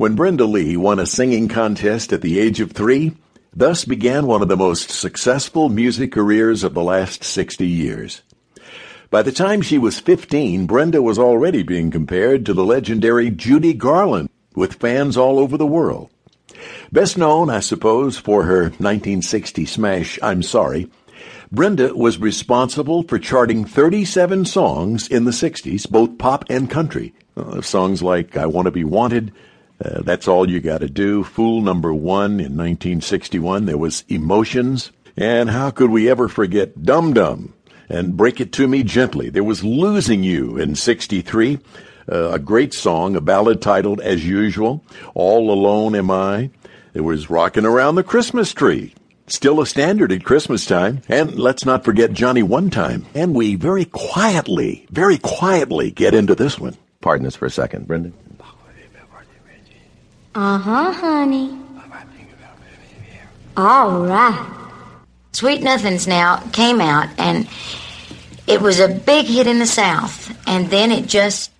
When Brenda Lee won a singing contest at the age of three, thus began one of the most successful music careers of the last 60 years. By the time she was 15, Brenda was already being compared to the legendary Judy Garland, with fans all over the world. Best known, I suppose, for her 1960 smash I'm Sorry, Brenda was responsible for charting 37 songs in the 60s, both pop and country. Uh, songs like I Want to Be Wanted, uh, That's All You Gotta Do, Fool Number One in 1961. There was Emotions. And how could we ever forget Dum Dum and Break It To Me Gently? There was Losing You in 63. Uh, a great song, a ballad titled As Usual, All Alone Am I. There was Rockin' Around the Christmas Tree, Still a standard at Christmas time. And let's not forget Johnny One Time. And we very quietly, very quietly get into this one. Pardon us for a second, Brenda. Uh huh, honey. All right. Sweet Nothings now came out, and it was a big hit in the South, and then it just